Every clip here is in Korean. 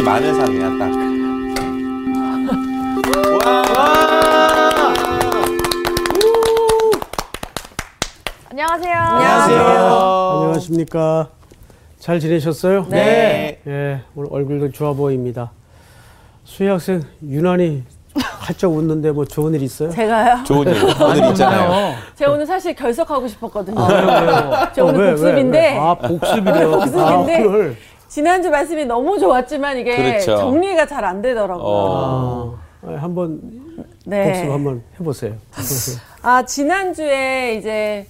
인기 많은 상이야 딱. 안녕하세요. 안녕하십니까. 잘 지내셨어요? 네. 예, 오늘 얼굴도 좋아 보입니다. 수희 학생 유난히 활짝 웃는데 뭐 좋은 일 있어요? 제가요? 좋은 일 오늘 있잖아요. 제가 오늘 사실 결석하고 싶었거든요. 아, 저 오늘 왜, 왜, 복습인데 왜? 아, 복습이래요. 복습인데. 아, 오늘. 지난주 말씀이 너무 좋았지만 이게 그렇죠. 정리가 잘 안 되더라고요. 어. 아, 한번 네. 복습 한번 해보세요. 아 지난주에 이제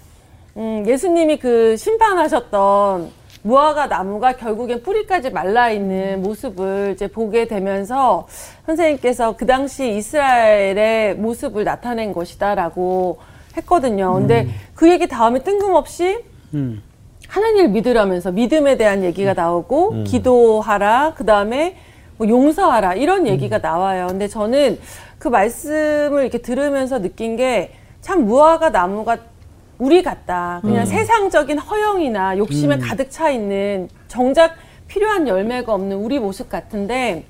음, 예수님이 그 심판하셨던 무화과 나무가 결국엔 뿌리까지 말라 있는 모습을 이제 보게 되면서 선생님께서 그 당시 이스라엘의 모습을 나타낸 것이다라고 했거든요. 근데 그 얘기 다음에 뜬금없이 음. 하나님을 믿으라면서 믿음에 대한 얘기가 나오고 기도하라 그 다음에 뭐 용서하라 이런 얘기가 나와요. 근데 저는 그 말씀을 이렇게 들으면서 느낀 게 참 무화과 나무가 우리 같다. 그냥 세상적인 허영이나 욕심에 가득 차 있는 정작 필요한 열매가 없는 우리 모습 같은데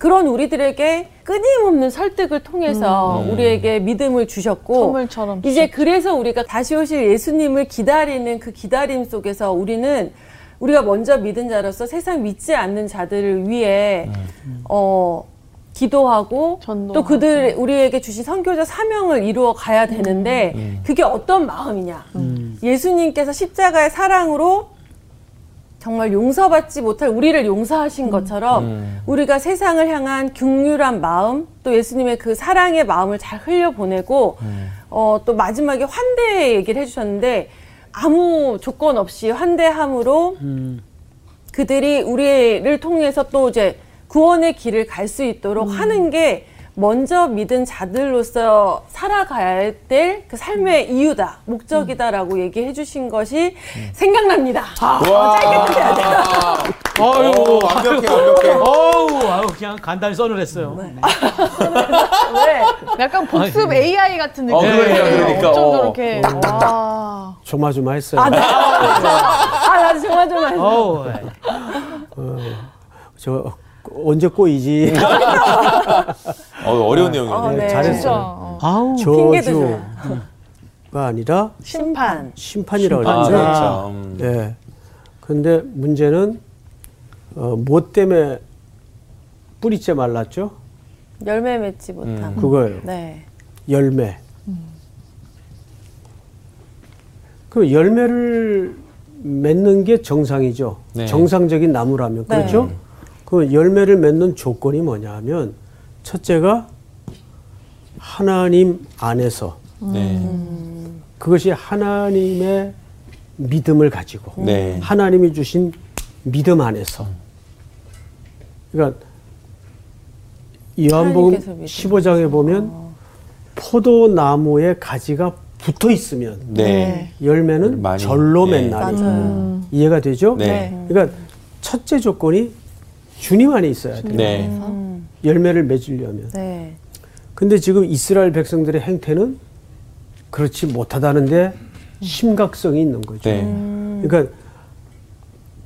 그런 우리들에게 끊임없는 설득을 통해서 우리에게 믿음을 주셨고 선물처럼 이제 그래서 우리가 다시 오실 예수님을 기다리는 그 기다림 속에서 우리는 우리가 먼저 믿은 자로서 세상 믿지 않는 자들을 위해 어 기도하고 전도하고. 또 그들 우리에게 주신 선교적 사명을 이루어 가야 되는데 그게 어떤 마음이냐? 예수님께서 십자가의 사랑으로 정말 용서받지 못할 우리를 용서하신 것처럼 우리가 세상을 향한 극률한 마음 또 예수님의 그 사랑의 마음을 잘 흘려보내고 어, 또 마지막에 환대 얘기를 해주셨는데 아무 조건 없이 환대함으로 그들이 우리를 통해서 또 이제 구원의 길을 갈 수 있도록 하는 게 먼저 믿은 자들로서 살아가야 될 그 삶의 이유다, 목적이다라고 얘기해 주신 것이 생각납니다. 와. 짧게 끝내야 돼요. 오, 완벽해 완벽해. 어우, 아유, 그냥 간단히 써놓으랬어요. 왜? 약간 복습 AI 같은 느낌. 어, 그러니까, 그러니까. 어쩜 어. 저렇게. 와. 조마조마했어요. 아, 네. 아, 나도 안. 어우, 어, 저 언제 꼬이지? 어, 어려운 내용이네. 어, 네. 잘했어요. 진짜. 어. 아우, 저주가 아니라 심판. 심판이라고 아, 그랬죠. 그렇죠. 음. 예. 근데 문제는 어, 뭐 때문에 뿌리째 말랐죠? 열매 맺지 못함. 그거예요. 네. 열매. 그 열매를 맺는 게 정상이죠. 네. 정상적인 나무라면 네. 그렇죠. 그 열매를 맺는 조건이 뭐냐면 첫째가 하나님 안에서 네. 그것이 하나님의 믿음을 가지고 네. 하나님이 주신 믿음 안에서 그러니까 요한복음 하나님께서 믿음 15장에 보면 포도나무에 가지가 붙어 있으면 네. 열매는 절로 네. 맺나니. 이해가 되죠? 네. 그러니까 첫째 조건이 주님 안에 있어야 돼요. 네. 음, 열매를 맺으려면. 네. 근데 지금 이스라엘 백성들의 행태는 그렇지 못하다는데 심각성이 있는 거죠. 네. 그러니까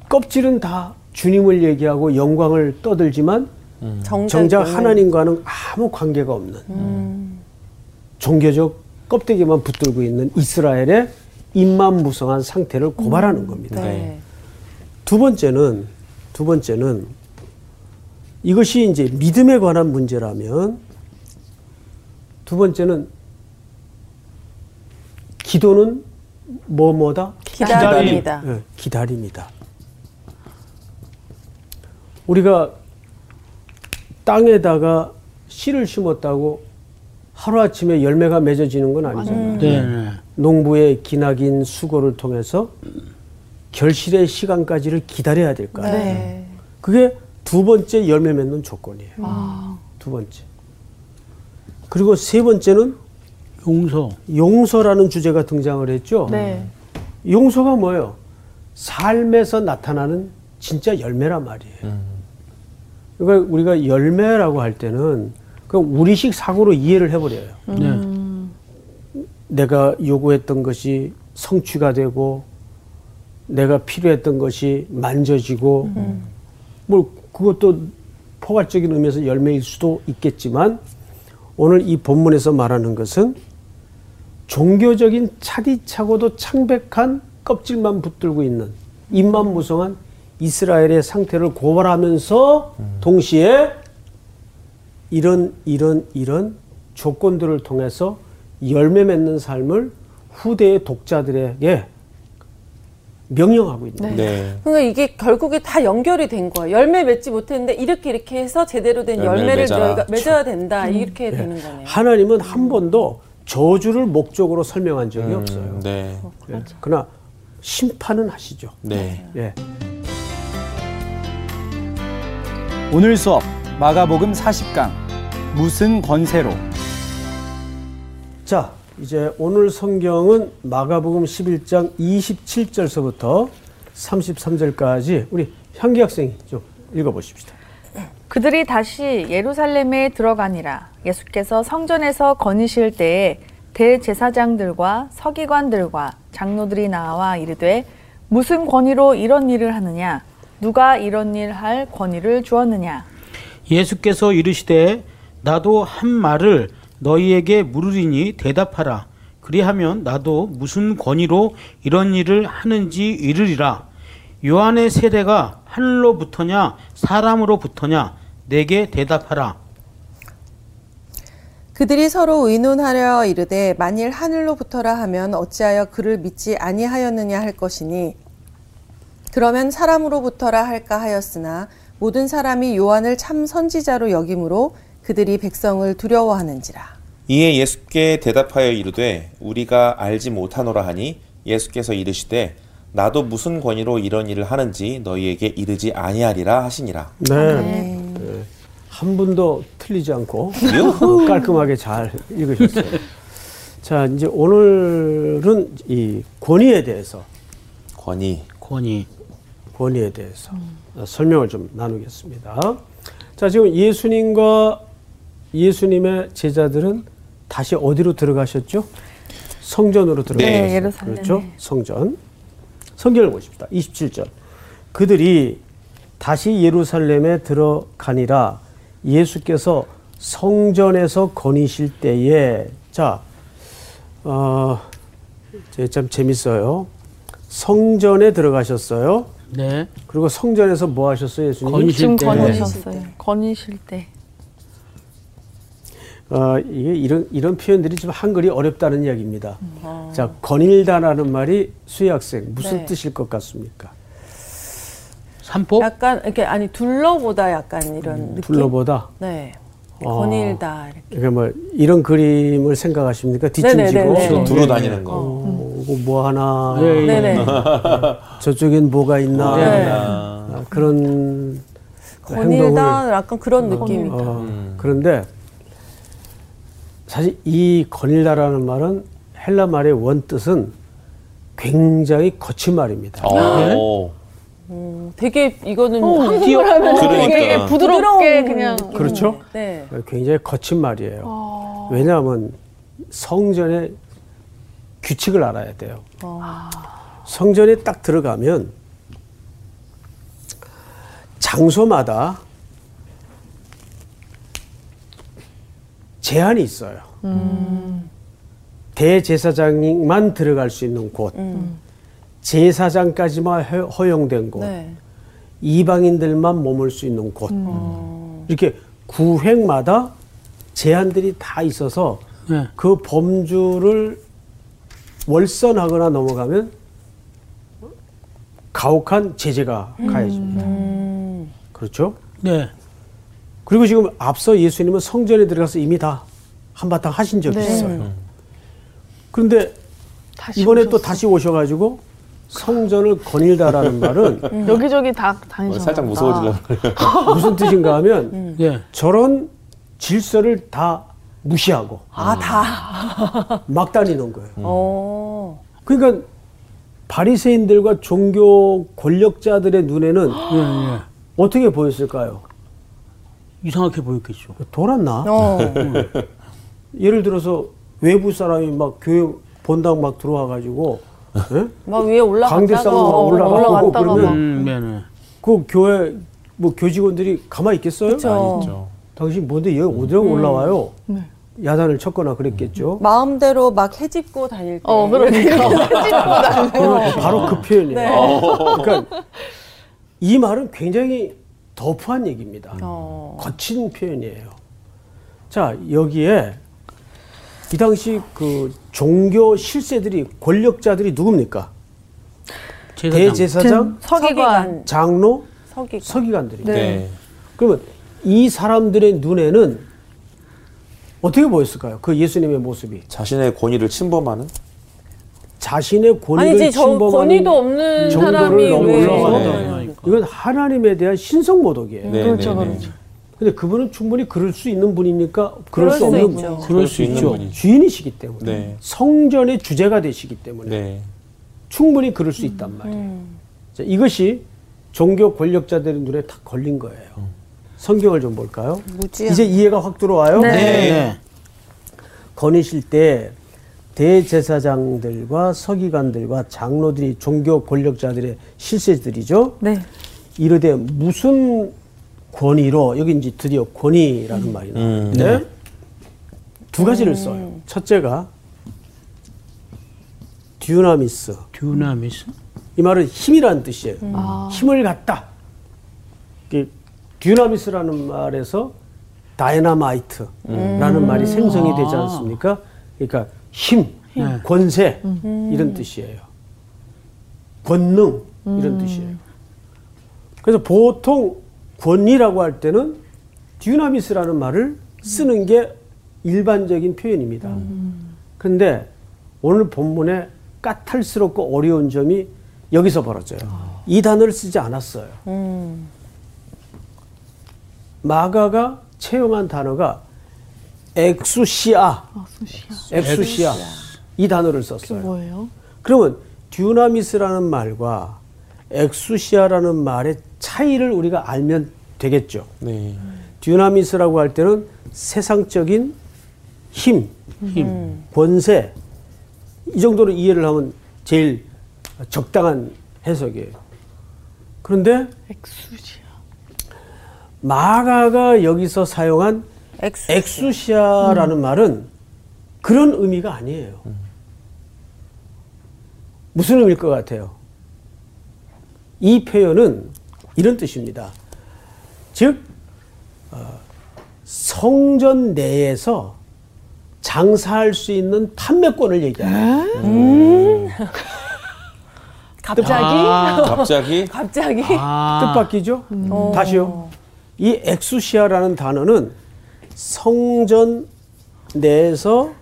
껍질은 다 주님을 얘기하고 영광을 떠들지만 정작, 정작 하나님과는 아무 관계가 없는 음. 종교적 껍데기만 붙들고 있는 이스라엘의 입만 무성한 상태를 고발하는 겁니다. 네. 두 번째는 두 번째는 이것이 이제 믿음에 관한 문제라면 두 번째는 기도는 뭐 뭐다? 기다립니다. 예, 기다림이다. 우리가 땅에다가 씨를 심었다고 하루아침에 열매가 맺어지는 건 아니잖아요. 네. 농부의 기나긴 수고를 통해서 결실의 시간까지를 기다려야 될거 아니에요. 네. 그게 두 번째 열매 맺는 조건이에요. 두 번째. 그리고 세 번째는 용서. 용서라는 주제가 등장을 했죠. 네. 용서가 뭐예요? 삶에서 나타나는 진짜 열매란 말이에요. 그러니까 우리가 열매라고 할 때는 그 우리식 사고로 이해를 해버려요. 네. 내가 요구했던 것이 성취가 되고 내가 필요했던 것이 만져지고 뭐 그것도 포괄적인 의미에서 열매일 수도 있겠지만 오늘 이 본문에서 말하는 것은 종교적인 차디차고도 창백한 껍질만 붙들고 있는 입만 무성한 이스라엘의 상태를 고발하면서 동시에 이런 이런 이런 조건들을 통해서 열매 맺는 삶을 후대의 독자들에게 명령하고 있는 네. 그러니까 이게 결국에 다 연결이 된 거예요. 열매 맺지 못했는데 이렇게 이렇게 해서 제대로 된 열매를 열매를 맺어라. 너희가 맺어야 된다. 이렇게 되는 거네요. 하나님은 한 번도 저주를 목적으로 설명한 적이 없어요. 네. 예. 그러나 심판은 하시죠. 네. 예. 오늘 수업 마가복음 40강 무슨 권세로 자, 이제 오늘 성경은 마가복음 11장 27절서부터 33절까지 우리 향기 학생이 좀 읽어보십시다. 그들이 다시 예루살렘에 들어가니라. 예수께서 성전에서 거니실 때에 대제사장들과 서기관들과 장로들이 나와 이르되 무슨 권위로 이런 일을 하느냐? 누가 이런 일 할 권위를 주었느냐? 예수께서 이르시되 나도 한 말을 너희에게 물으리니 대답하라. 그리하면 나도 무슨 권위로 이런 일을 하는지 이르리라. 요한의 세대가 하늘로부터냐 사람으로부터냐 내게 대답하라. 그들이 서로 의논하려 이르되 만일 하늘로부터라 하면 어찌하여 그를 믿지 아니하였느냐 할 것이니 그러면 사람으로부터라 할까 하였으나 모든 사람이 요한을 참 선지자로 여김으로 그들이 백성을 두려워하는지라 이에 예수께 대답하여 이르되 우리가 알지 못하노라 하니 예수께서 이르시되 나도 무슨 권위로 이런 일을 하는지 너희에게 이르지 아니하리라 하시니라. 네. 예. 한 분도 틀리지 않고 어, 깔끔하게 잘 읽으셨어요. 자, 이제 오늘은 이 권위에 대해서 권위. 권위. 권위에 대해서 어, 설명을 좀 나누겠습니다. 자, 지금 예수님과 예수님의 제자들은 다시 어디로 들어가셨죠? 성전으로 들어가셨어요. 네. 그렇죠? 성전. 성경을 보십시다. 27절. 그들이 다시 예루살렘에 들어가니라 예수께서 성전에서 거니실 때에 자, 어, 참 재밌어요. 성전에 들어가셨어요. 네. 그리고 성전에서 뭐 하셨어요, 예수님? 거니실 때. 거니셨어요. 거니실 때. 어, 이게 이런 이런 표현들이 좀 한글이 어렵다는 이야기입니다. 자, 거닐다라는 말이 수희 학생 무슨 네. 뜻일 것 같습니까? 삼포? 약간 이렇게 아니 둘러보다 약간 이런 느낌. 둘러보다 네. 어. 거닐다 이렇게. 이게 뭐 이런 그림을 생각하십니까? 뒷짐지고. 두루 다니는 거. 어, 이거 뭐 하나 예, 예. 네네. 저쪽엔 뭐가 있나 네. 아, 그런 행동을 거닐다 약간 그런 느낌이다. 어, 음. 그런데 사실 이 거닐다라는 말은 헬라 말의 원 뜻은 굉장히 거친 말입니다. 어. 음, 되게 이거는 어, 한국말 하면 그러니까. 되게 부드럽게 그냥. 그렇죠? 네. 굉장히 거친 말이에요. 어. 왜냐하면 성전의 규칙을 알아야 돼요. 성전에 딱 들어가면 장소마다 제한이 있어요. 대제사장만 들어갈 수 있는 곳, 제사장까지만 허- 허용된 곳, 네. 이방인들만 머물 수 있는 곳 이렇게 구획마다 제한들이 다 있어서 네. 그 범주를 월선하거나 넘어가면 가혹한 제재가 가해집니다. 그렇죠? 네. 그리고 지금 앞서 예수님은 성전에 들어가서 이미 다 한바탕 하신 적이 네. 있어요. 그런데 다시 이번에 또 오셨어. 다시 오셔가지고 성전을 거닐다라는 말은 여기저기 다 어, 다니셨나 살짝 무서워지려고 그래요. 무슨 뜻인가 하면 네. 저런 질서를 다 무시하고 아 다. 막 다니는 거예요. 어. 그러니까 바리새인들과 종교 권력자들의 눈에는 예, 예. 어떻게 보였을까요? 이상하게 보였겠죠. 돌았나? 어. 예를 들어서 외부 사람이 막 교회 본당 막 들어와 가지고 예? 막 위에 올라갔다가 강대상으로 어, 올라가고 올라갔다가 그러면 막 음, 네 네. 그 교회 뭐 교직원들이 가만히 있겠어요? 아니죠. 당신 뭔데 여기 어디로 올라와요? 네. 야단을 쳤거나 그랬겠죠. 마음대로 막 해집고 다닐 때. 어, 그러니까. 바로 그 표현이에요. 네. 그러니까 이 말은 굉장히 더프한 얘기입니다. 어. 거친 표현이에요. 자, 여기에 이 당시 그 종교 실세들이 권력자들이 누굽니까? 제사장. 대제사장, 서기관. 장로, 서기관. 서기관들이. 네. 그러면 이 사람들의 눈에는 어떻게 보였을까요? 그 예수님의 모습이 자신의 권위를 침범하는 자신의 권위를 아니지 저 침범하는 권위도 없는 사람이 왜 네. 이건 하나님에 대한 신성 모독이에요. 네, 그렇죠, 네, 네. 그렇죠. 근데 그분은 충분히 그럴 수 있는 분입니까? 그럴, 그럴 수수 없는 있죠. 그럴 수 있는 있죠. 분이죠. 주인이시기 때문에 네. 성전의 주제가 되시기 때문에 네. 충분히 그럴 수 있단 말이에요. 자, 이것이 종교 권력자들의 눈에 다 걸린 거예요. 성경을 좀 볼까요? 무지야. 이제 이해가 확 들어와요? 네. 네. 거니실 때 대제사장들과 서기관들과 장로들이 종교 권력자들의 실세들이죠. 네. 이르되 무슨 권위로 여기 이제 드디어 권위라는 말이 나오는데 두 가지를 써요. 첫째가 듀나미스. 듀나미스. 이 말은 힘이라는 뜻이에요. 힘을 갖다. 듀나미스라는 말에서 다이나마이트라는 말이 생성이 되지 않습니까? 그러니까 힘, 네. 권세 이런 뜻이에요. 권능 이런 뜻이에요. 그래서 보통 권위라고 할 때는 듀나미스라는 말을 쓰는 게 일반적인 표현입니다. 그런데 오늘 본문에 까탈스럽고 어려운 점이 여기서 벌어져요. 이 단어를 쓰지 않았어요. 마가가 채용한 단어가 엑수시아, 엑수시아 이 단어를 썼어요. 그러면 듀나미스라는 말과 엑수시아라는 말의 차이를 우리가 알면 되겠죠. 네. 듀나미스라고 할 때는 세상적인 힘, 권세 이 정도로 이해를 하면 제일 적당한 해석이에요. 그런데 엑수시아. 마가가 여기서 사용한 엑수. 엑수시아 라는 말은 그런 의미가 아니에요. 무슨 의미일 것 같아요? 이 표현은 이런 뜻입니다. 즉, 어, 성전 내에서 장사할 수 있는 판매권을 얘기하는 갑자기 아, 갑자기 갑자기 아. 뜻밖이죠? 다시요. 이 엑수시아라는 단어는 성전 내에서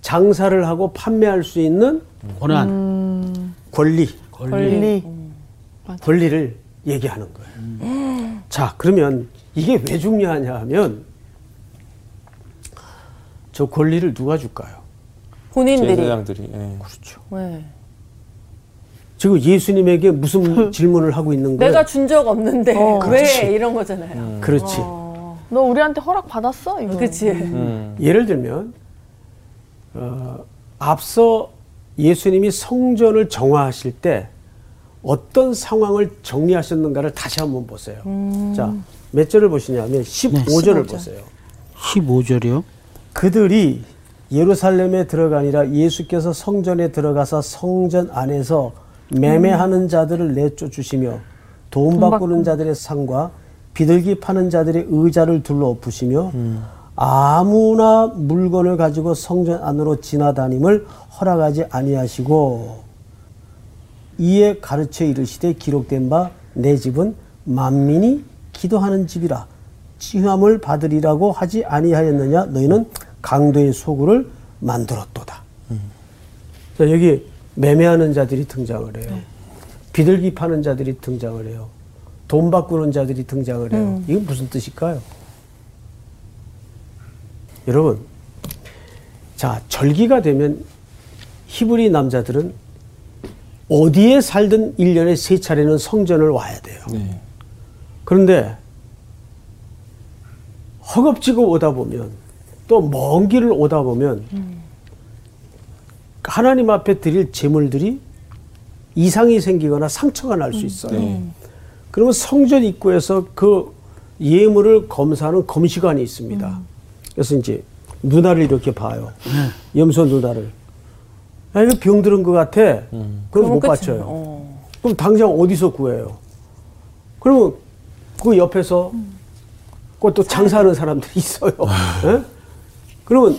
장사를 하고 판매할 수 있는 고난. 권리, 권리. 권리 를 얘기하는 거예요. 자, 그러면 이게 왜 중요하냐 하면 저 권리를 누가 줄까요? 본인들이 제사장들이 예. 그렇죠. 네. 지금 예수님에게 무슨 질문을 하고 있는 거예요? 내가 준 적 없는데 어. 그렇지. 왜 이런 거잖아요. 그렇지. 너 우리한테 허락 받았어? 이거. 그치. 음. 예를 들면 어, 앞서 예수님이 성전을 정화하실 때 어떤 상황을 정리하셨는가를 다시 한번 보세요. 자, 몇 절을 보시냐면 15절을 보세요. 15절이요. 그들이 예루살렘에 들어가니라 예수께서 성전에 들어가서 성전 안에서 매매하는 자들을 내쫓으시며 돈 바꾸는 자들의 상과 비둘기 파는 자들의 의자를 둘러 엎으시며 아무나 물건을 가지고 성전 안으로 지나다님을 허락하지 아니하시고 이에 가르쳐 이르시되 기록된 바 내 집은 만민이 기도하는 집이라 치함을 받으리라고 하지 아니하였느냐 너희는 강도의 소굴을 만들었도다. 자, 여기 매매하는 자들이 등장을 해요. 비둘기 파는 자들이 등장을 해요. 돈 바꾸는 자들이 등장을 해요. 이게 무슨 뜻일까요? 여러분, 자, 절기가 되면 히브리 남자들은 어디에 살든 일년에 세 차례는 성전을 와야 돼요. 네. 그런데 허겁지겁 오다 보면 또 먼 길을 오다 보면 하나님 앞에 드릴 제물들이 이상이 생기거나 상처가 날 수 있어요. 네. 그러면 성전 입구에서 그 예물을 검사하는 검시관이 있습니다. 그래서 이제 누나를 이렇게 봐요. 염소 누나를. 아, 이거 병 들은 것 같아. 그럼 못. 받쳐요. 어. 그럼 당장 어디서 구해요? 그러면 그 옆에서 그것도 장사하는 사람들이 있어요. 예? 그러면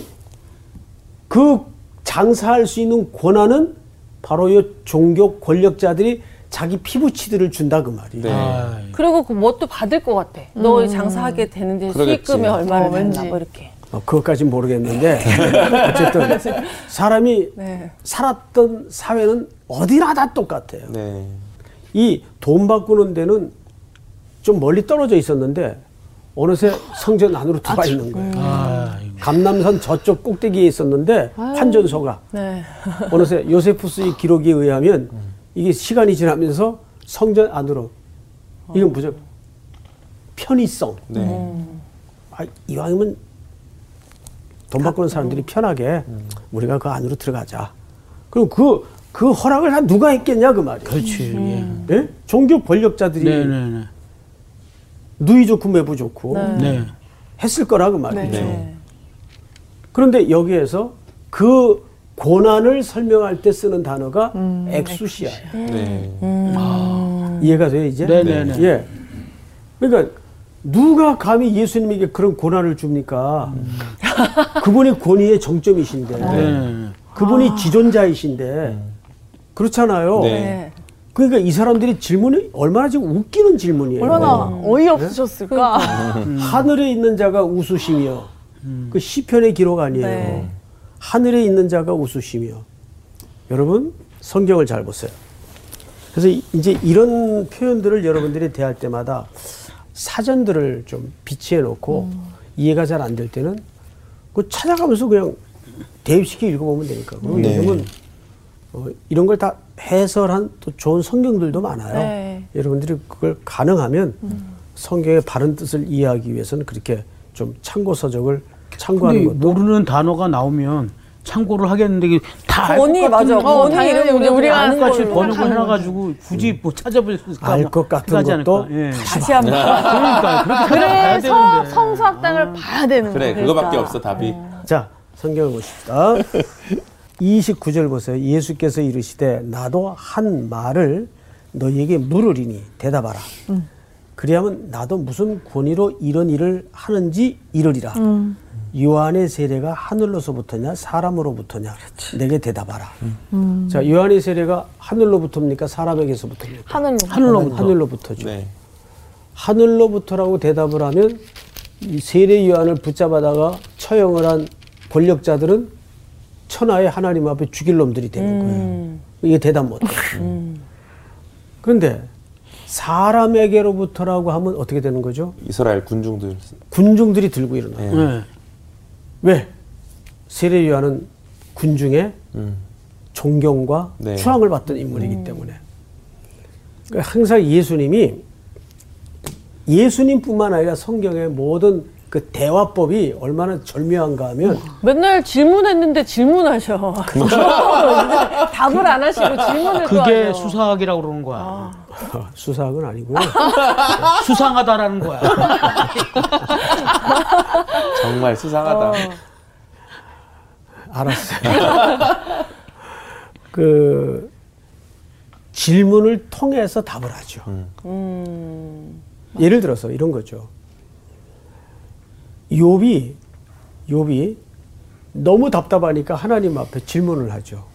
그 장사할 수 있는 권한은 바로 이 종교 권력자들이 자기 피부치들을 준다 그 말이에요. 네. 아, 그리고 그 뭣도 받을 것 같아. 너 장사하게 되는데 그러겠지. 수익금이 얼마를 어, 받나 왠지. 뭐 이렇게. 어, 그것까진 모르겠는데 어쨌든 사람이 네. 살았던 사회는 어디나 다 똑같아요. 네. 이돈 바꾸는 데는 좀 멀리 떨어져 있었는데 어느새 성전 안으로 들어와 있는 거예요. 아, 이거. 감남산 저쪽 꼭대기에 있었는데 환전소가 네. 어느새 요세푸스의 기록에 의하면 이게 시간이 지나면서 성전 안으로 이건 무조건 편의성. 네. 아, 이왕이면 돈 바꾸는 사람들이 편하게 우리가 그 안으로 들어가자. 그럼 그, 그 허락을 다 누가 했겠냐 그 말이에요. 그렇지. 예. 예? 종교 권력자들이 네네네. 누이 좋고 매부 좋고 네. 네. 했을 거라 그 말이죠. 네. 그런데 여기에서 그 고난을 설명할 때 쓰는 단어가 엑수시아예요. 네. 이해가 돼요 이제? 네네네. 예. 그러니까 누가 감히 예수님에게 그런 고난을 줍니까? 그분이 권위의 정점이신데, 네. 그분이 지존자이신데, 그렇잖아요. 네. 네. 그러니까 이 사람들이 질문이 얼마나 지금 웃기는 질문이에요. 얼마나 어이없으셨을까? 하늘에 있는 자가 웃으시며, 그 시편의 기록 아니에요. 네. 하늘에 있는 자가 웃으시며. 여러분 성경을 잘 보세요. 그래서 이- 이제 이런 표현들을 여러분들이 대할 때마다 사전들을 좀 비치해 놓고 이해가 잘 안 될 때는 그 찾아가면서 그냥 대입시켜 읽어보면 되니까. 그리고 네. 요즘은 어, 이런 걸 다 해설한 또 좋은 성경들도 많아요. 네. 여러분들이 그걸 가능하면 성경의 바른 뜻을 이해하기 위해서는 그렇게 좀 참고 서적을 참고하는 것도 모르는 단어가 나오면 참고를 하겠는데 권위, 같은 맞아. 거 권위 당연히 우리- 우리가 아는 똑같이 번역을 해놔가지고 굳이 뭐 찾아볼 수 있을까? 알것 같은 것도 않을까? 예. 다시 한번. 그러니까 그래서. 성수학당을 봐야 되는 그래, 거예요. 그거밖에 없어, 답이. 자, 성경을 보십시다. 29절 보세요. 예수께서 이르시되 나도 한 말을 너희에게 물으리니 대답하라. 그리하면 나도 무슨 권위로 이런 일을 하는지 이르리라. 요한의 세례가 하늘로서부터냐 사람으로부터냐 내게 대답하라. 자, 요한의 세례가 하늘로부터입니까 사람에게서부터입니까? 하늘로. 하늘로부터. 하늘로부터죠. 네. 하늘로부터라고 대답을 하면 이 세례 요한을 붙잡아다가 처형을 한 권력자들은 천하의 하나님 앞에 죽일 놈들이 되는 거예요. 이게 대답 못 해요. 그런데 사람에게로부터라고 하면 어떻게 되는 거죠? 이스라엘 군중들. 군중들이 들고 일어나요. 네. 네. 왜? 세례 요한은 군중의 음. 존경과 네. 추앙을 받던 인물이기 때문에 그러니까 항상 예수님이 예수님뿐만 아니라 성경의 모든 그 대화법이 얼마나 절묘한가 하면 맨날 질문했는데 질문하셔. 답을 안 하시고 질문을 또 그게 하죠. 수사학이라고 그러는 거야. 수사학은 아니고 수상하다라는 거야. 정말 수상하다. 알았어요. 그 질문을 통해서 답을 하죠. 예를 들어서 이런 거죠. 욥이 욥이 너무 답답하니까 하나님 앞에 질문을 하죠.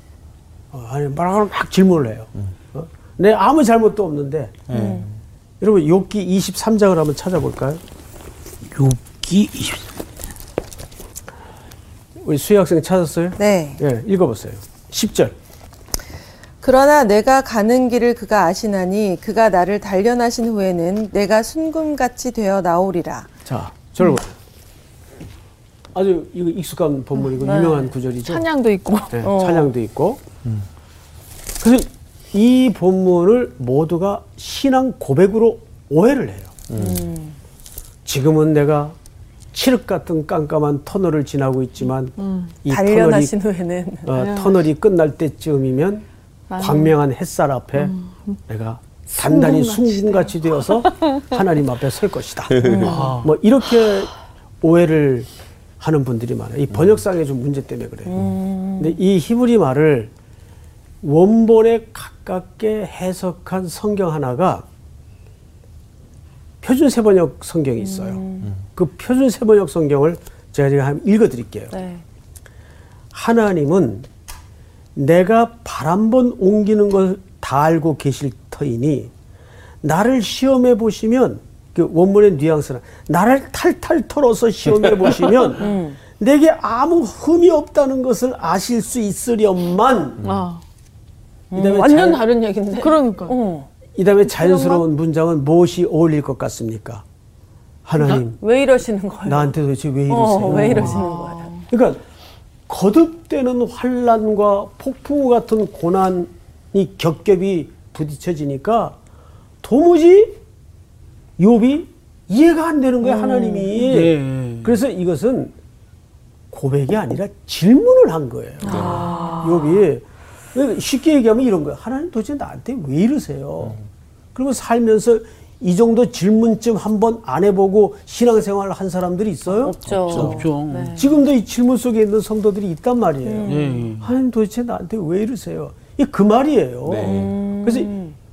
어, 아니 말하면 막 질문을 해요. 어? 내 아무 잘못도 없는데. 여러분 욥기 23장을 한번 찾아볼까요? 욥기 20. 우리 수희 학생 찾았어요? 네. 예, 읽어보세요. 10절. 그러나 내가 가는 길을 그가 아시나니 그가 나를 단련하신 후에는 내가 순금같이 되어 나오리라. 자, 저를 보세요. 아주 이거 익숙한 본문이고 유명한 구절이죠. 찬양도 있고. 네, 찬양도 있고. 그래서 이 본문을 모두가 신앙 고백으로 오해를 해요. 지금은 내가 칠흑 같은 깜깜한 터널을 지나고 있지만 이 터널이, 후에는. 어, 터널이 끝날 때쯤이면 광명한 햇살 앞에 내가 단단히 순금같이. 되어서 하나님 앞에 설 것이다. 뭐 이렇게 오해를 하는 분들이 많아요. 이 번역상의 좀 문제 때문에 그래요. 근데 이 히브리 말을 원본에 가깝게 해석한 성경 하나가 표준 세번역 성경이 있어요. 그 표준 세번역 성경을 제가 지금 한번 읽어드릴게요. 네. 하나님은 내가 발 한 번 옮기는 걸 다 알고 계실 터이니 나를 시험해 보시면 그 원문의 뉘앙스는 나를 탈탈 털어서 시험해 보시면 내게 아무 흠이 없다는 것을 아실 수 있으련만 아, 이다음에 완전 자연- 다른 얘기인데. 그러니까. 어. 이 다음에 자연스러운 문장은 무엇이 어울릴 것 같습니까? 하나님 왜 이러시는 거예요? 나한테 도대체 왜 이러세요? 어, 왜 이러시는 거예요? 그러니까 거듭되는 환란과 폭풍 같은 고난이 겹겹이 부딪혀지니까 도무지 욥이 이해가 안 되는 거야 하나님이. 네. 그래서 이것은 고백이 아니라 질문을 한 거예요. 욥이 쉽게 얘기하면 이런 거야. 하나님 도대체 나한테 왜 이러세요? 그러면 살면서 이 정도 질문쯤 한번 안 해보고 신앙생활을 한 사람들이 있어요? 없죠. 없죠. 네. 지금도 이 질문 속에 있는 성도들이 있단 말이에요. 음. 예. 하나님 도대체 나한테 왜 이러세요? 이 그 말이에요. 네. 그래서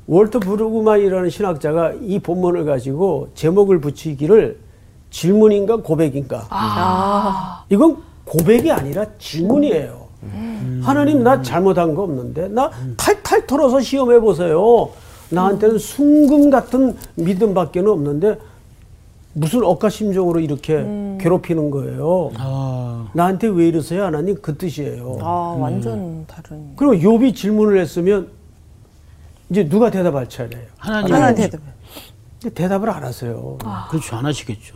월터 브루그만이라는 신학자가 이 본문을 가지고 제목을 붙이기를 질문인가 고백인가? 아. 이건 고백이 아니라 질문이에요. 하나님 나 잘못한 거 없는데 나 탈탈 털어서 시험해 보세요. 나한테는 순금 같은 믿음밖에는 없는데 무슨 억가심정으로 이렇게 괴롭히는 거예요. 아, 나한테 왜 이러세요 하나님 그 뜻이에요. 아, 완전 다른. 그리고 욥이 질문을 했으면 이제 누가 대답할 차례예요. 하나님. 하나님 대답. 대답을 안 하세요. 그렇죠. 안 하시겠죠.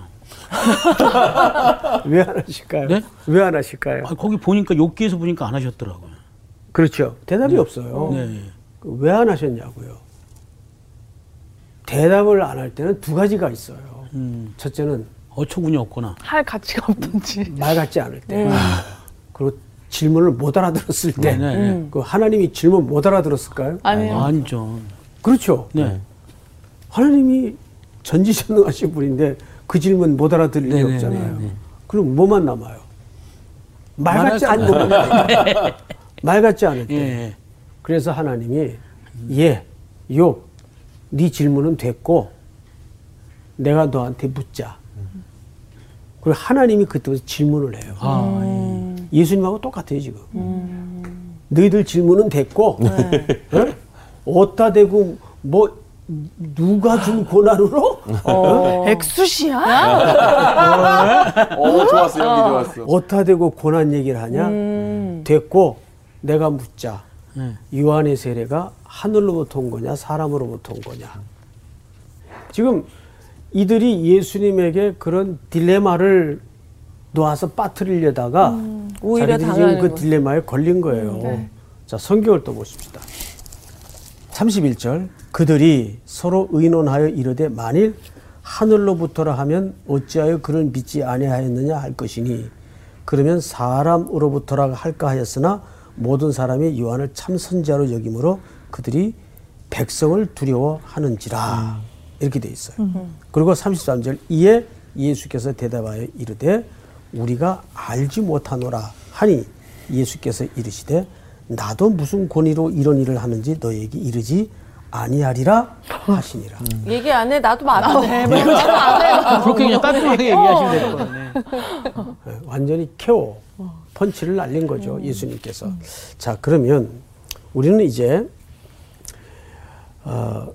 왜 안 하실까요? 네? 왜 안 하실까요? 아, 거기 보니까 욥기에서 보니까 안 하셨더라고요. 그렇죠. 대답이 없어요. 네. 왜 안 하셨냐고요. 대답을 안 할 때는 두 가지가 있어요. 음, 첫째는 어처구니 없거나. 할 가치가 없던지. 말 같지 않을 때. 그리고 질문을 못 알아들었을 때. 네, 네, 네. 그 하나님이 질문 못 알아들었을까요? 아니요. 완전. 그렇죠. 네. 하나님이 전지전능하신 분인데 그 질문 못 알아들을 리 네네, 없잖아요. 네네. 그럼 뭐만 남아요? 말 같지 수- 않은 것만 남아요. 말 같지 않을 때. 예. 그래서 하나님이 예, 요, 네 질문은 됐고 내가 너한테 묻자. 그리고 하나님이 그때부터 질문을 해요. 아, 예. 예수님하고 똑같아요 지금. 너희들 질문은 됐고 어? 어디다 대고 뭐 누가 준 고난으로 어. 액수시야? 어, 좋았어. 연기 좋았어. 어디다 대고 고난 얘기를 하냐? 음. 됐고 내가 묻자. 네. 요한의 세례가 하늘로부터 온 거냐 사람으로부터 온 거냐. 지금 이들이 예수님에게 그런 딜레마를 놓아서 빠뜨리려다가 음, 오히려 자기들이 지금 그 거. 딜레마에 걸린 거예요. 네. 자 성경을 또 보십시다. 31절 그들이 서로 의논하여 이르되 만일 하늘로부터라 하면 어찌하여 그를 믿지 아니하였느냐 할 것이니? 그러면 사람으로부터라 할까 하였으나 모든 사람이 요한을 참 선지자로 여김으로 그들이 백성을 두려워하는지라. 이렇게 돼 있어요. 그리고 33절 이에 예수께서 대답하여 이르되 우리가 알지 못하노라 하니 예수께서 이르시되 나도 무슨 권위로 이런 일을 하는지 너에게 이르지 아니하리라 하시니라. 얘기 안 해. 나도 말안 해. 뭐 이러지 그렇게 그냥 따뜻하게 얘기하시면 될것 같네. 예, 완전히 KO 펀치를 날린 거죠 예수님께서. 자 그러면 우리는 이제 어,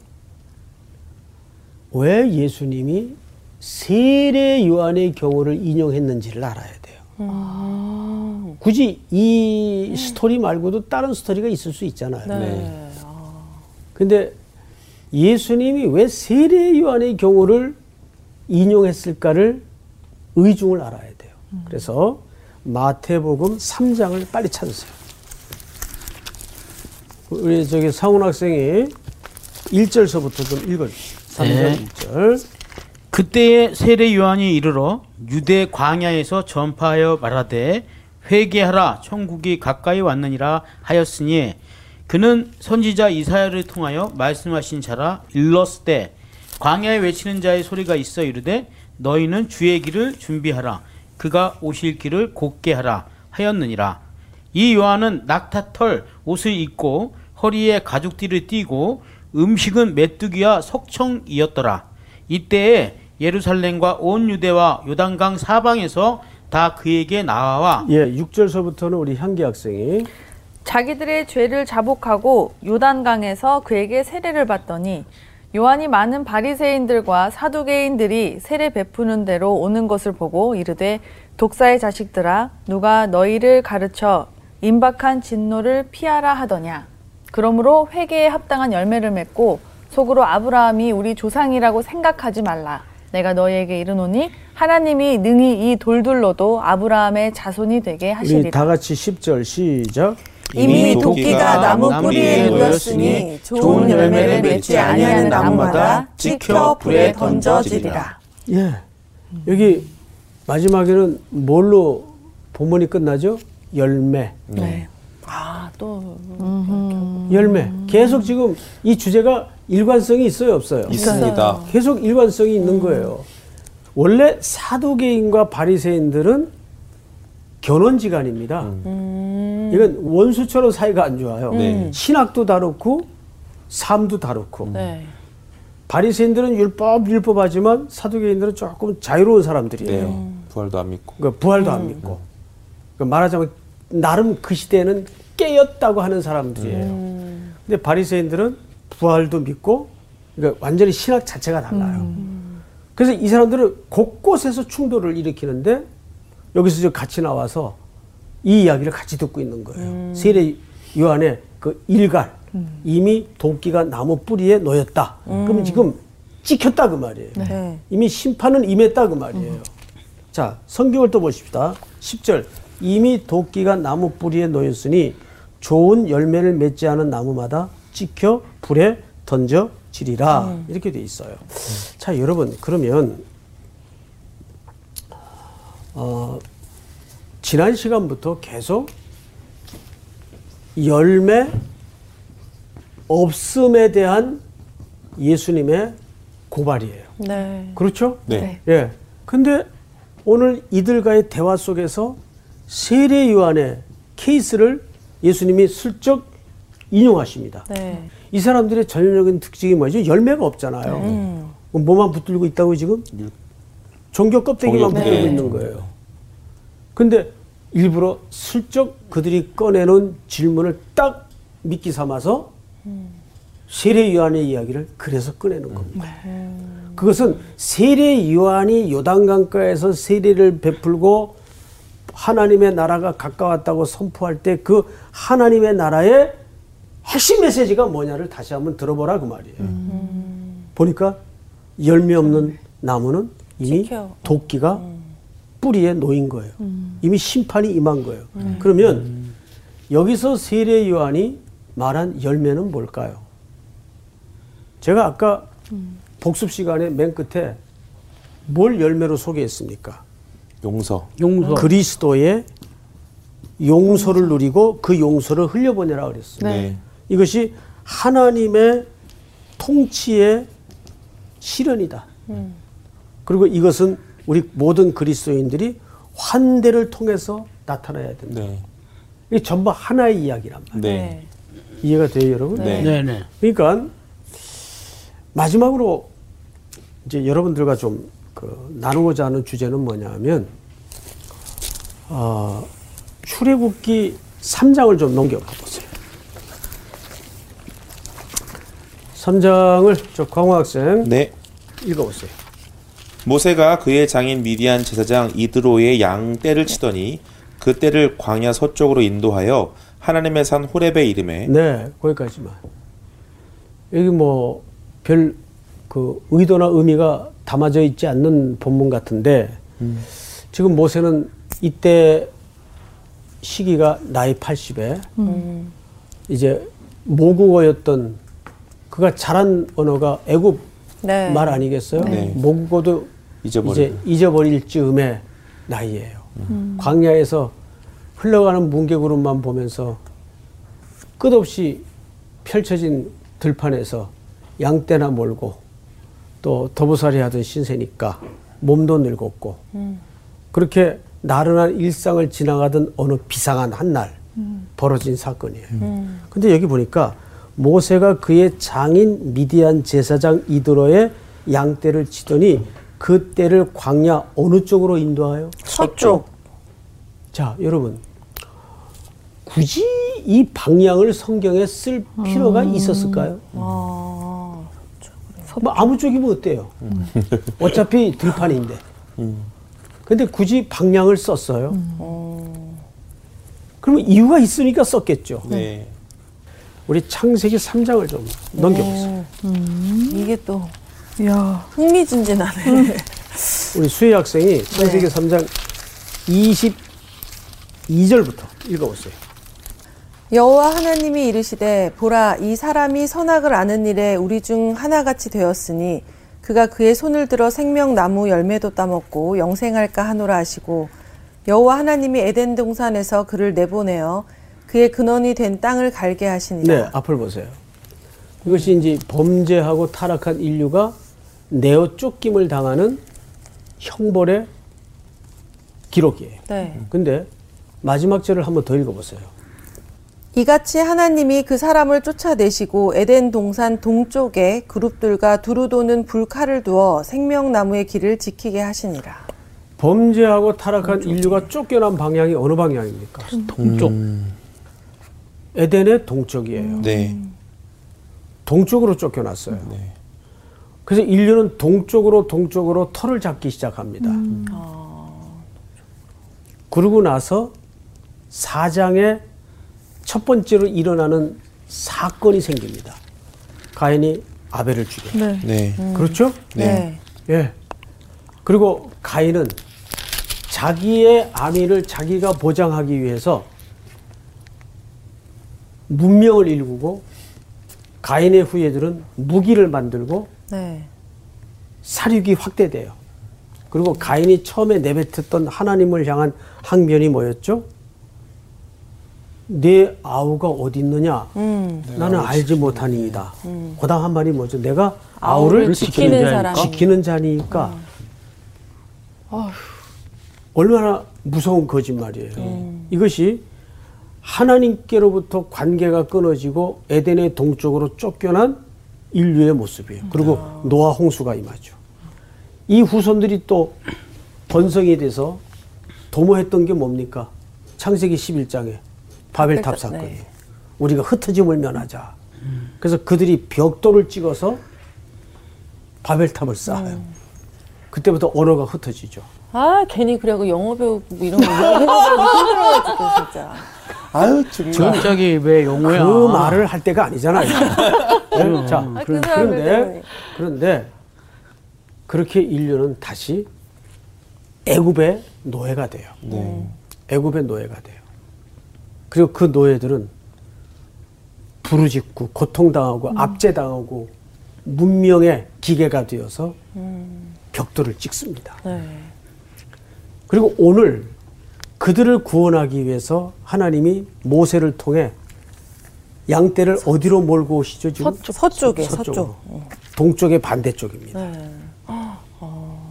왜 예수님이 세례 요한의 경우를 인용했는지를 알아야 돼요. 굳이 이 스토리 말고도 다른 스토리가 있을 수 있잖아요. 네. 근데 예수님이 왜 세례 요한의 경우를 인용했을까를 의중을 알아야 돼요. 그래서 마태복음 3장을 빨리 찾으세요. 우리 저기 상훈 학생이 1절서부터 좀 읽어주세요. 3장 네. 1절. 그때에 세례 요한이 이르러 유대 광야에서 전파하여 말하되 회개하라 천국이 가까이 왔느니라 하였으니 그는 선지자 이사야를 통하여 말씀하신 자라 일렀을 때 광야에 외치는 자의 소리가 있어 이르되 너희는 주의 길을 준비하라 그가 오실 길을 곧게 하라 하였느니라. 이 요한은 낙타털 옷을 입고 허리에 가죽띠를 띠고 음식은 메뚜기와 석청이었더라. 이때에 예루살렘과 온 유대와 요단강 사방에서 다 그에게 나와 예, 6절서부터는 우리 향기 학생이 자기들의 죄를 자복하고 요단강에서 그에게 세례를 받더니 요한이 많은 바리새인들과 사두개인들이 세례 베푸는 대로 오는 것을 보고 이르되 독사의 자식들아 누가 너희를 가르쳐 임박한 진노를 피하라 하더냐? 그러므로 회개에 합당한 열매를 맺고 속으로 아브라함이 우리 조상이라고 생각하지 말라 내가 너희에게 이르노니 하나님이 능히 이 돌들로도 아브라함의 자손이 되게 우리 하시리라 다 같이 10절 시작. 이미 도끼가 나무 뿌리에 놓였으니 좋은 열매를 맺지 아니하는 나무마다 찍혀 불에 던져지리라. 예. 여기 마지막에는 뭘로 본문이 끝나죠? 열매. 네. 아, 또 열매. 계속 지금 이 주제가 일관성이 있어요, 없어요? 있습니다. 계속 일관성이 있는 거예요. 원래 사도계인과 바리새인들은 견원지간입니다. 이건 원수처럼 사이가 안 좋아요. 네. 신학도 다르고 삶도 다르고. 네. 바리새인들은 율법 율법하지만 사도계인들은 조금 자유로운 사람들이에요. 네. 부활도 안 믿고. 그러니까 부활도 안 믿고. 그러니까 말하자면 나름 그 시대에는 깨였다고 하는 사람들이에요. 근데 바리새인들은 부활도 믿고 그러니까 완전히 신학 자체가 달라요. 그래서 이 사람들은 곳곳에서 충돌을 일으키는데 여기서 저 같이 나와서 이 이야기를 같이 듣고 있는 거예요. 세례 요한의 그 일갈 이미 도끼가 나무 뿌리에 놓였다. 그러면 지금 찍혔다 그 말이에요. 네. 이미 심판은 임했다 그 말이에요. 자, 성경을 또 보십시다. 10절. 이미 도끼가 나무 뿌리에 놓였으니 좋은 열매를 맺지 않은 나무마다 찍혀 불에 던져지리라. 이렇게 돼 있어요. 자, 여러분, 그러면 어, 지난 시간부터 계속 열매 없음에 대한 예수님의 고발이에요. 네. 그렇죠? 네. 예. 근데 오늘 이들과의 대화 속에서 세례 요한의 케이스를 예수님이 슬쩍 인용하십니다. 네. 이 사람들의 전형적인 특징이 뭐죠? 열매가 없잖아요. 그럼 뭐만 붙들고 있다고 지금? 종교 껍데기만 종교, 붙들고 네. 있는 거예요. 근데 일부러 슬쩍 그들이 꺼내놓은 질문을 딱 미끼 삼아서 세례 요한의 이야기를 그래서 꺼내는 겁니다. 그것은 세례 요한이 요단강가에서 세례를 베풀고 하나님의 나라가 가까웠다고 선포할 때 그 하나님의 나라의 핵심 메시지가 뭐냐를 다시 한번 들어보라 그 말이에요. 보니까 열매 없는 나무는 이미 찍혀. 도끼가 뿌리에 놓인 거예요. 이미 심판이 임한 거예요. 그러면 여기서 세례 요한이 말한 열매는 뭘까요? 제가 아까 복습 시간에 맨 끝에 뭘 열매로 소개했습니까? 용서. 용서 그리스도의 용서를 누리고 그 용서를 흘려보내라 그랬어요. 네. 이것이 하나님의 통치의 실현이다. 그리고 이것은 우리 모든 그리스도인들이 환대를 통해서 나타나야 된다. 네. 이게 전부 하나의 이야기란 말이에요. 네. 이해가 돼요, 여러분? 네. 네네 그러니까 마지막으로 이제 여러분들과 좀 그 나누고자 하는 주제는 뭐냐면 어, 출애굽기 3장을 좀 넘겨 가 보세요. 3장을 저 광호 학생 네. 읽어보세요. 모세가 그의 장인 미디안 제사장 이드로의 양 떼를 치더니 그 떼를 광야 서쪽으로 인도하여 하나님의 산 호렙에 이름에 네, 거기까지만. 여기 뭐 별 그 의도나 의미가 담아져 있지 않는 본문 같은데 지금 모세는 이때 시기가 나이 80에 이제 모국어였던 그가 잘한 언어가 애굽 네. 말 아니겠어요? 네. 모국어도 잊어버리고. 이제 잊어버릴 즈음의 나이예요. 광야에서 흘러가는 문개구름만 보면서 끝없이 펼쳐진 들판에서 양떼나 몰고 또 더부살이 하던 신세니까 몸도 늙었고 그렇게 나른한 일상을 지나가던 어느 비상한 한날 벌어진 사건이에요. 근데 여기 보니까 모세가 그의 장인 미디안 제사장 이드로의 양떼를 치더니 그 떼를 광야 어느 쪽으로 인도하여? 서쪽. 자, 여러분. 굳이 이 방향을 성경에 쓸 필요가 있었을까요? 뭐 아무 쪽이면 어때요? 어차피 들판인데. 근데 굳이 방향을 썼어요. 그러면 이유가 있으니까 썼겠죠. 네. 우리 창세기 3장을 좀 넘겨보세요. 이게 또 이야. 흥미진진하네. 우리 수혜 학생이 창세기 3장 22절부터 읽어보세요. 여호와 하나님이 이르시되 보라 이 사람이 선악을 아는 일에 우리 중 하나같이 되었으니 그가 그의 손을 들어 생명나무 열매도 따먹고 영생할까 하노라 하시고 여호와 하나님이 에덴 동산에서 그를 내보내어 그의 근원이 된 땅을 갈게 하시니라 네, 앞을 보세요. 이것이 이제 범죄하고 타락한 인류가 내어 쫓김을 당하는 형벌의 기록이에요. 네. 근데 마지막 절을 한번 더 읽어보세요. 이같이 하나님이 그 사람을 쫓아내시고 에덴 동산 동쪽에 그룹들과 두루 도는 불칼을 두어 생명나무의 길을 지키게 하시니라 범죄하고 타락한 인류가 쫓겨난 방향이 어느 방향입니까? 동쪽. 에덴의 동쪽이에요. 네. 동쪽으로 쫓겨났어요. 네. 그래서 인류는 동쪽으로 동쪽으로 털을 잡기 시작합니다. 그러고 나서 사장의 첫 번째로 일어나는 사건이 생깁니다. 가인이 아벨을 죽여. 네. 네. 그렇죠? 네. 예. 그리고 가인은 자기의 안위를 자기가 보장하기 위해서 문명을 일구고 가인의 후예들은 무기를 만들고 네. 사륙이 확대돼요. 그리고 가인이 처음에 내뱉었던 하나님을 향한 항변이 뭐였죠? 내 아우가 어디 있느냐? 음. 나는 알지 못하니이다. 고당 한 말이 뭐죠? 내가 아우를 아우를 지키는 지키는, 사람. 지키는 자니까 얼마나 무서운 거짓말이에요. 이것이 하나님께로부터 관계가 끊어지고 에덴의 동쪽으로 쫓겨난 인류의 모습이에요. 그리고 노아 홍수가 임하죠. 이 후손들이 또 번성이 돼서 도모했던 게 뭡니까? 창세기 11장에 바벨탑 바벨탑, 사건이에요. 네. 우리가 흩어짐을 면하자. 그래서 그들이 벽돌을 찍어서 바벨탑을 쌓아요. 그때부터 언어가 흩어지죠. 아 괜히 그래고 영어 배우고 뭐 이런 거 힘들어요 죽겠어 진짜. 아유 정말. 갑자기 왜 영어야? 그 말을 할 때가 아니잖아요. 네? 자, 아, 그 그런- 그런데. 그런데 그렇게 인류는 다시 애굽의 노예가 돼요. 네. 애굽의 노예가 돼요. 그리고 그 노예들은 부르짖고 고통당하고 압제당하고 문명의 기계가 되어서 벽돌을 찍습니다. 네. 그리고 오늘 그들을 구원하기 위해서 하나님이 모세를 통해 양떼를 어디로 몰고 오시죠 지금? 서쪽 에 서쪽으로. 서쪽. 동쪽의 반대쪽입니다. 네.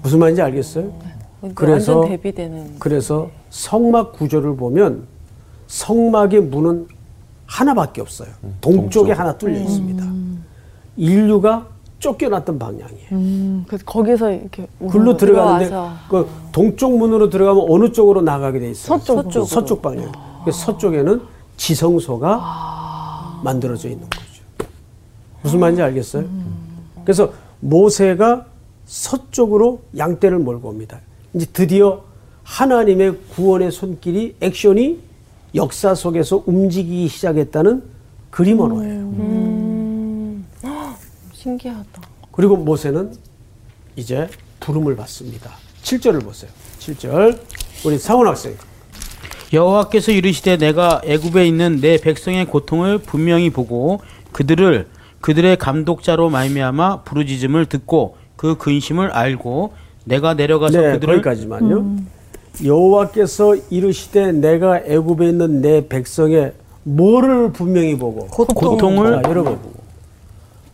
무슨 말인지 알겠어요? 그래서 그래서- 완전 대비되는. 그래서 성막 구조를 보면 성막의 문은 하나밖에 없어요. 동쪽에 하나 뚫려 있습니다. 인류가 쫓겨났던 방향이에요. 음, 그래서 거기서 이렇게 글로 들어가는데 들어와서. 그 동쪽 문으로 들어가면 어느 쪽으로 나가게 돼 있어요? 서쪽으로. 서쪽 방향. 그래서 서쪽에는 지성소가 만들어져 있는 거죠. 무슨 말인지 알겠어요? 그래서 모세가 서쪽으로 양떼를 몰고 옵니다. 이제 드디어 하나님의 구원의 손길이 액션이 역사 속에서 움직이기 시작했다는 그림 언어예요. 신기하다. 그리고 모세는 이제 부름을 받습니다. 7절을 보세요. 7절. 우리 상원 학생. 여호와께서 이르시되 내가 애굽에 있는 내 백성의 고통을 분명히 보고 그들을 그들의 감독자로 말미암아 부르짖음을 듣고 그 근심을 알고 내가 내려가서 네, 그들을 거기까지만요. 여호와께서 이르시되 내가 애굽에 있는 내 백성의 뭐를 분명히 보고 고통을 자, 여러분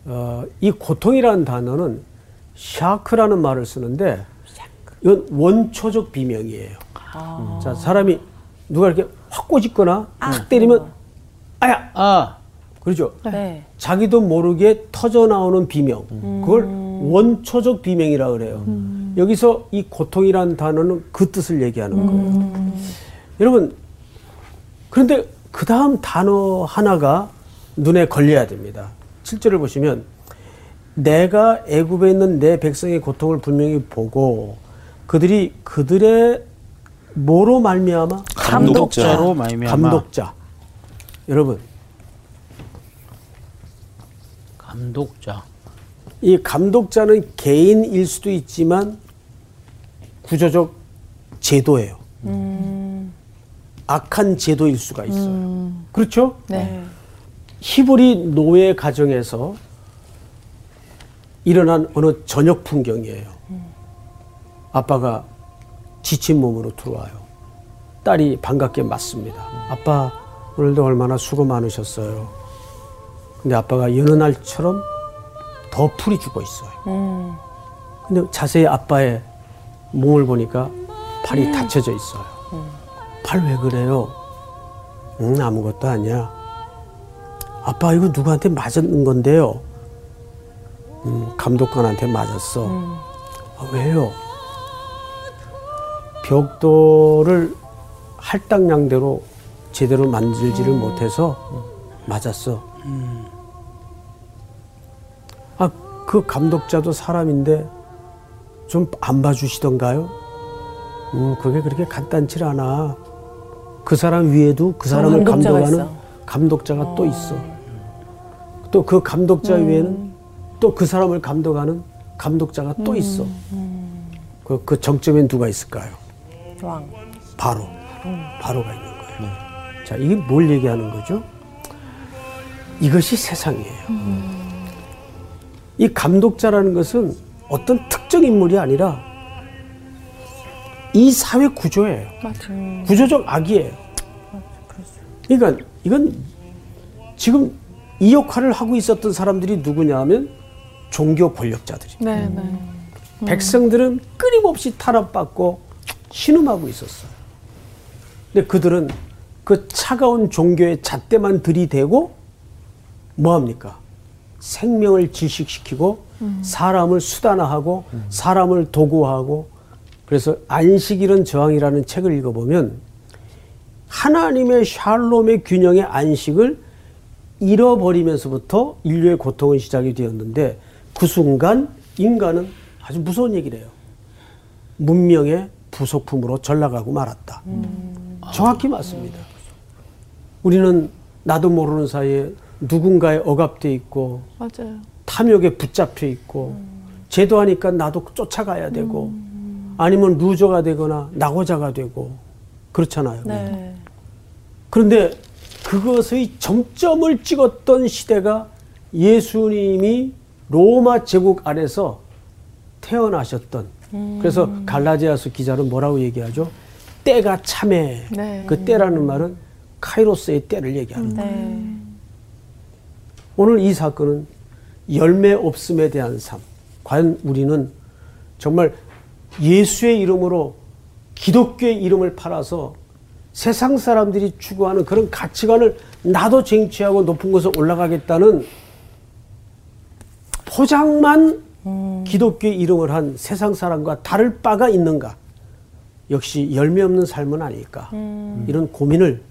어, 이 고통이라는 단어는 샤크라는 말을 쓰는데 이건 원초적 비명이에요. 자 사람이 누가 이렇게 확 꼬집거나 탁 때리면 아야 아 그러죠. 네. 자기도 모르게 터져 나오는 비명. 그걸 원초적 비명이라 그래요. 여기서 이 고통이라는 단어는 그 뜻을 얘기하는 거예요. 여러분, 그런데 그 다음 단어 하나가 눈에 걸려야 됩니다. 7절을 보시면 내가 애굽에 있는 내 백성의 고통을 분명히 보고 그들이 그들의 뭐로 말미암아 감독자로 말미암아 감독자. 여러분, 감독자 이 감독자는 개인일 수도 있지만 구조적 제도예요. 악한 제도일 수가 있어요. 그렇죠? 네. 히브리 노예 가정에서 일어난 어느 저녁 풍경이에요. 아빠가 지친 몸으로 들어와요. 딸이 반갑게 맞습니다. 아빠 오늘도 얼마나 수고 많으셨어요. 근데 아빠가 여느 날처럼 더 풀이 죽어 있어요. 근데 자세히 아빠의 몸을 보니까 팔이 다쳐져 있어요. 팔왜 그래요? 응, 아무것도 아니야. 아빠 이거 누구한테 맞은 건데요? 음, 감독관한테 맞았어. 아, 왜요? 벽돌을 할당량대로 제대로 만들지를 못해서 맞았어. 아, 그 감독자도 사람인데 좀 안 봐주시던가요? 음, 그게 그렇게 간단치 않아. 그 사람 위에도 그 사람을 감독하는 있어. 감독자가 또 있어. 또 그 감독자 위에는 또 그 사람을 감독하는 감독자가 또 있어. 그, 그 정점엔 누가 있을까요? 왕. 바로. 바로가 있는 거예요. 자, 이게 뭘 얘기하는 거죠? 이것이 세상이에요. 이 감독자라는 것은 어떤 특정 인물이 아니라 이 사회 구조예요. 구조적 악이에요. 그러니까 이건 지금 이 역할을 하고 있었던 사람들이 누구냐 하면 종교 권력자들이. 네, 네. 백성들은 끊임없이 탄압받고 신음하고 있었어요. 근데 그들은 그 차가운 종교의 잣대만 들이대고 뭐합니까? 생명을 질식시키고 사람을 수단화하고 사람을 도구화하고 그래서 안식일은 저항이라는 책을 읽어보면 하나님의 샬롬의 균형의 안식을 잃어버리면서부터 인류의 고통은 시작이 되었는데 그 순간 인간은 아주 무서운 얘기를 해요. 문명의 부속품으로 전락하고 말았다. 정확히 맞습니다. 우리는 나도 모르는 사이에 누군가에 억압돼 있고 맞아요. 탐욕에 붙잡혀 있고 제도하니까 나도 쫓아가야 되고 아니면 루저가 되거나 낙오자가 되고 그렇잖아요. 네. 그런데 그것의 정점을 찍었던 시대가 예수님이 로마 제국 안에서 태어나셨던 그래서 갈라디아서 기자는 뭐라고 얘기하죠? 때가 참해. 네. 그 때라는 말은 카이로스의 때를 얘기하는 거예요. 네. 오늘 이 사건은 열매 없음에 대한 삶. 과연 우리는 정말 예수의 이름으로 기독교의 이름을 팔아서 세상 사람들이 추구하는 그런 가치관을 나도 쟁취하고 높은 곳에 올라가겠다는 포장만 기독교의 이름을 한 세상 사람과 다를 바가 있는가? 역시 열매 없는 삶은 아닐까? 이런 고민을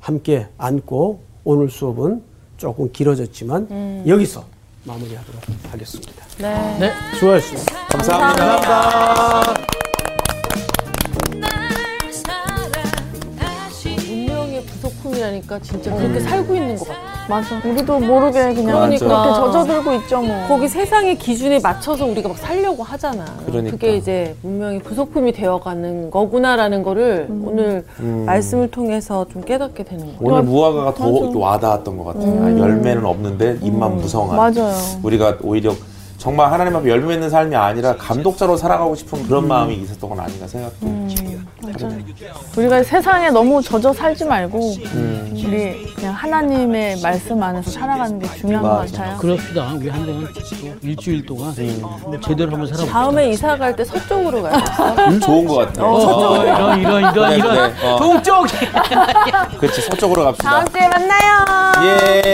함께 안고 오늘 수업은 조금 길어졌지만 여기서 마무리하도록 하겠습니다. 네. 네 수고하셨습니다. 감사합니다. 운명의 부속품이라니까 진짜 그렇게 살고 있는 것 같아. 맞아. 우리도 모르게 그냥 맞아. 그렇게 젖어들고 있죠, 뭐. 거기 세상의 기준에 맞춰서 우리가 막 살려고 하잖아. 그러니까. 게 이제 문명의 부속품이 되어가는 거구나라는 거를 오늘 말씀을 통해서 좀 깨닫게 되는 거. 오늘 무화과가 더 와닿았던 것 같아요. 아, 열매는 없는데 입만 무성한. 맞아요. 우리가 오히려 정말 하나님 앞에 열매 있는 삶이 아니라 감독자로 살아가고 싶은 그런 마음이 있었던 건 아닌가 생각 해요. 우리가 세상에 너무 젖어 살지 말고 우리 그냥 하나님의 말씀 안에서 살아가는 게 중요한 것 같아요. 그럽시다. 우리 한동안 또 일주일 동안 뭐 제대로 한번 살아볼까. 다음에 이사 갈 때 서쪽으로 가야겠어. 좋은 것 같아. 어, 이런 이런 이런 그래, 이런 그래. 어. 동쪽. 그렇지 서쪽으로 갑시다. 다음 주에 만나요. 예.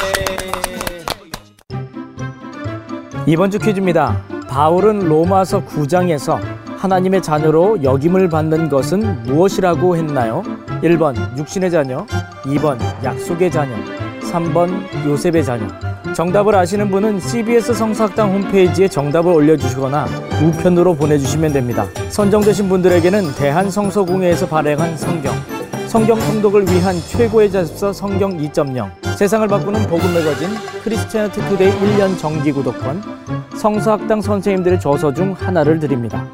이번 주 퀴즈입니다. 바울은 로마서 9장에서 하나님의 자녀로 역임을 받는 것은 무엇이라고 했나요? 1번 육신의 자녀, 2번 약속의 자녀, 3번 요셉의 자녀. 정답을 아시는 분은 CBS 성사학당 홈페이지에 정답을 올려주시거나 우편으로 보내주시면 됩니다. 선정되신 분들에게는 대한성서공회에서 발행한 성경, 성경 통독을 위한 최고의 자습서 성경 2.0, 세상을 바꾸는 복음 매거진 Christianity Today 1년 정기 구독권, 성서학당 선생님들의 저서 중 하나를 드립니다.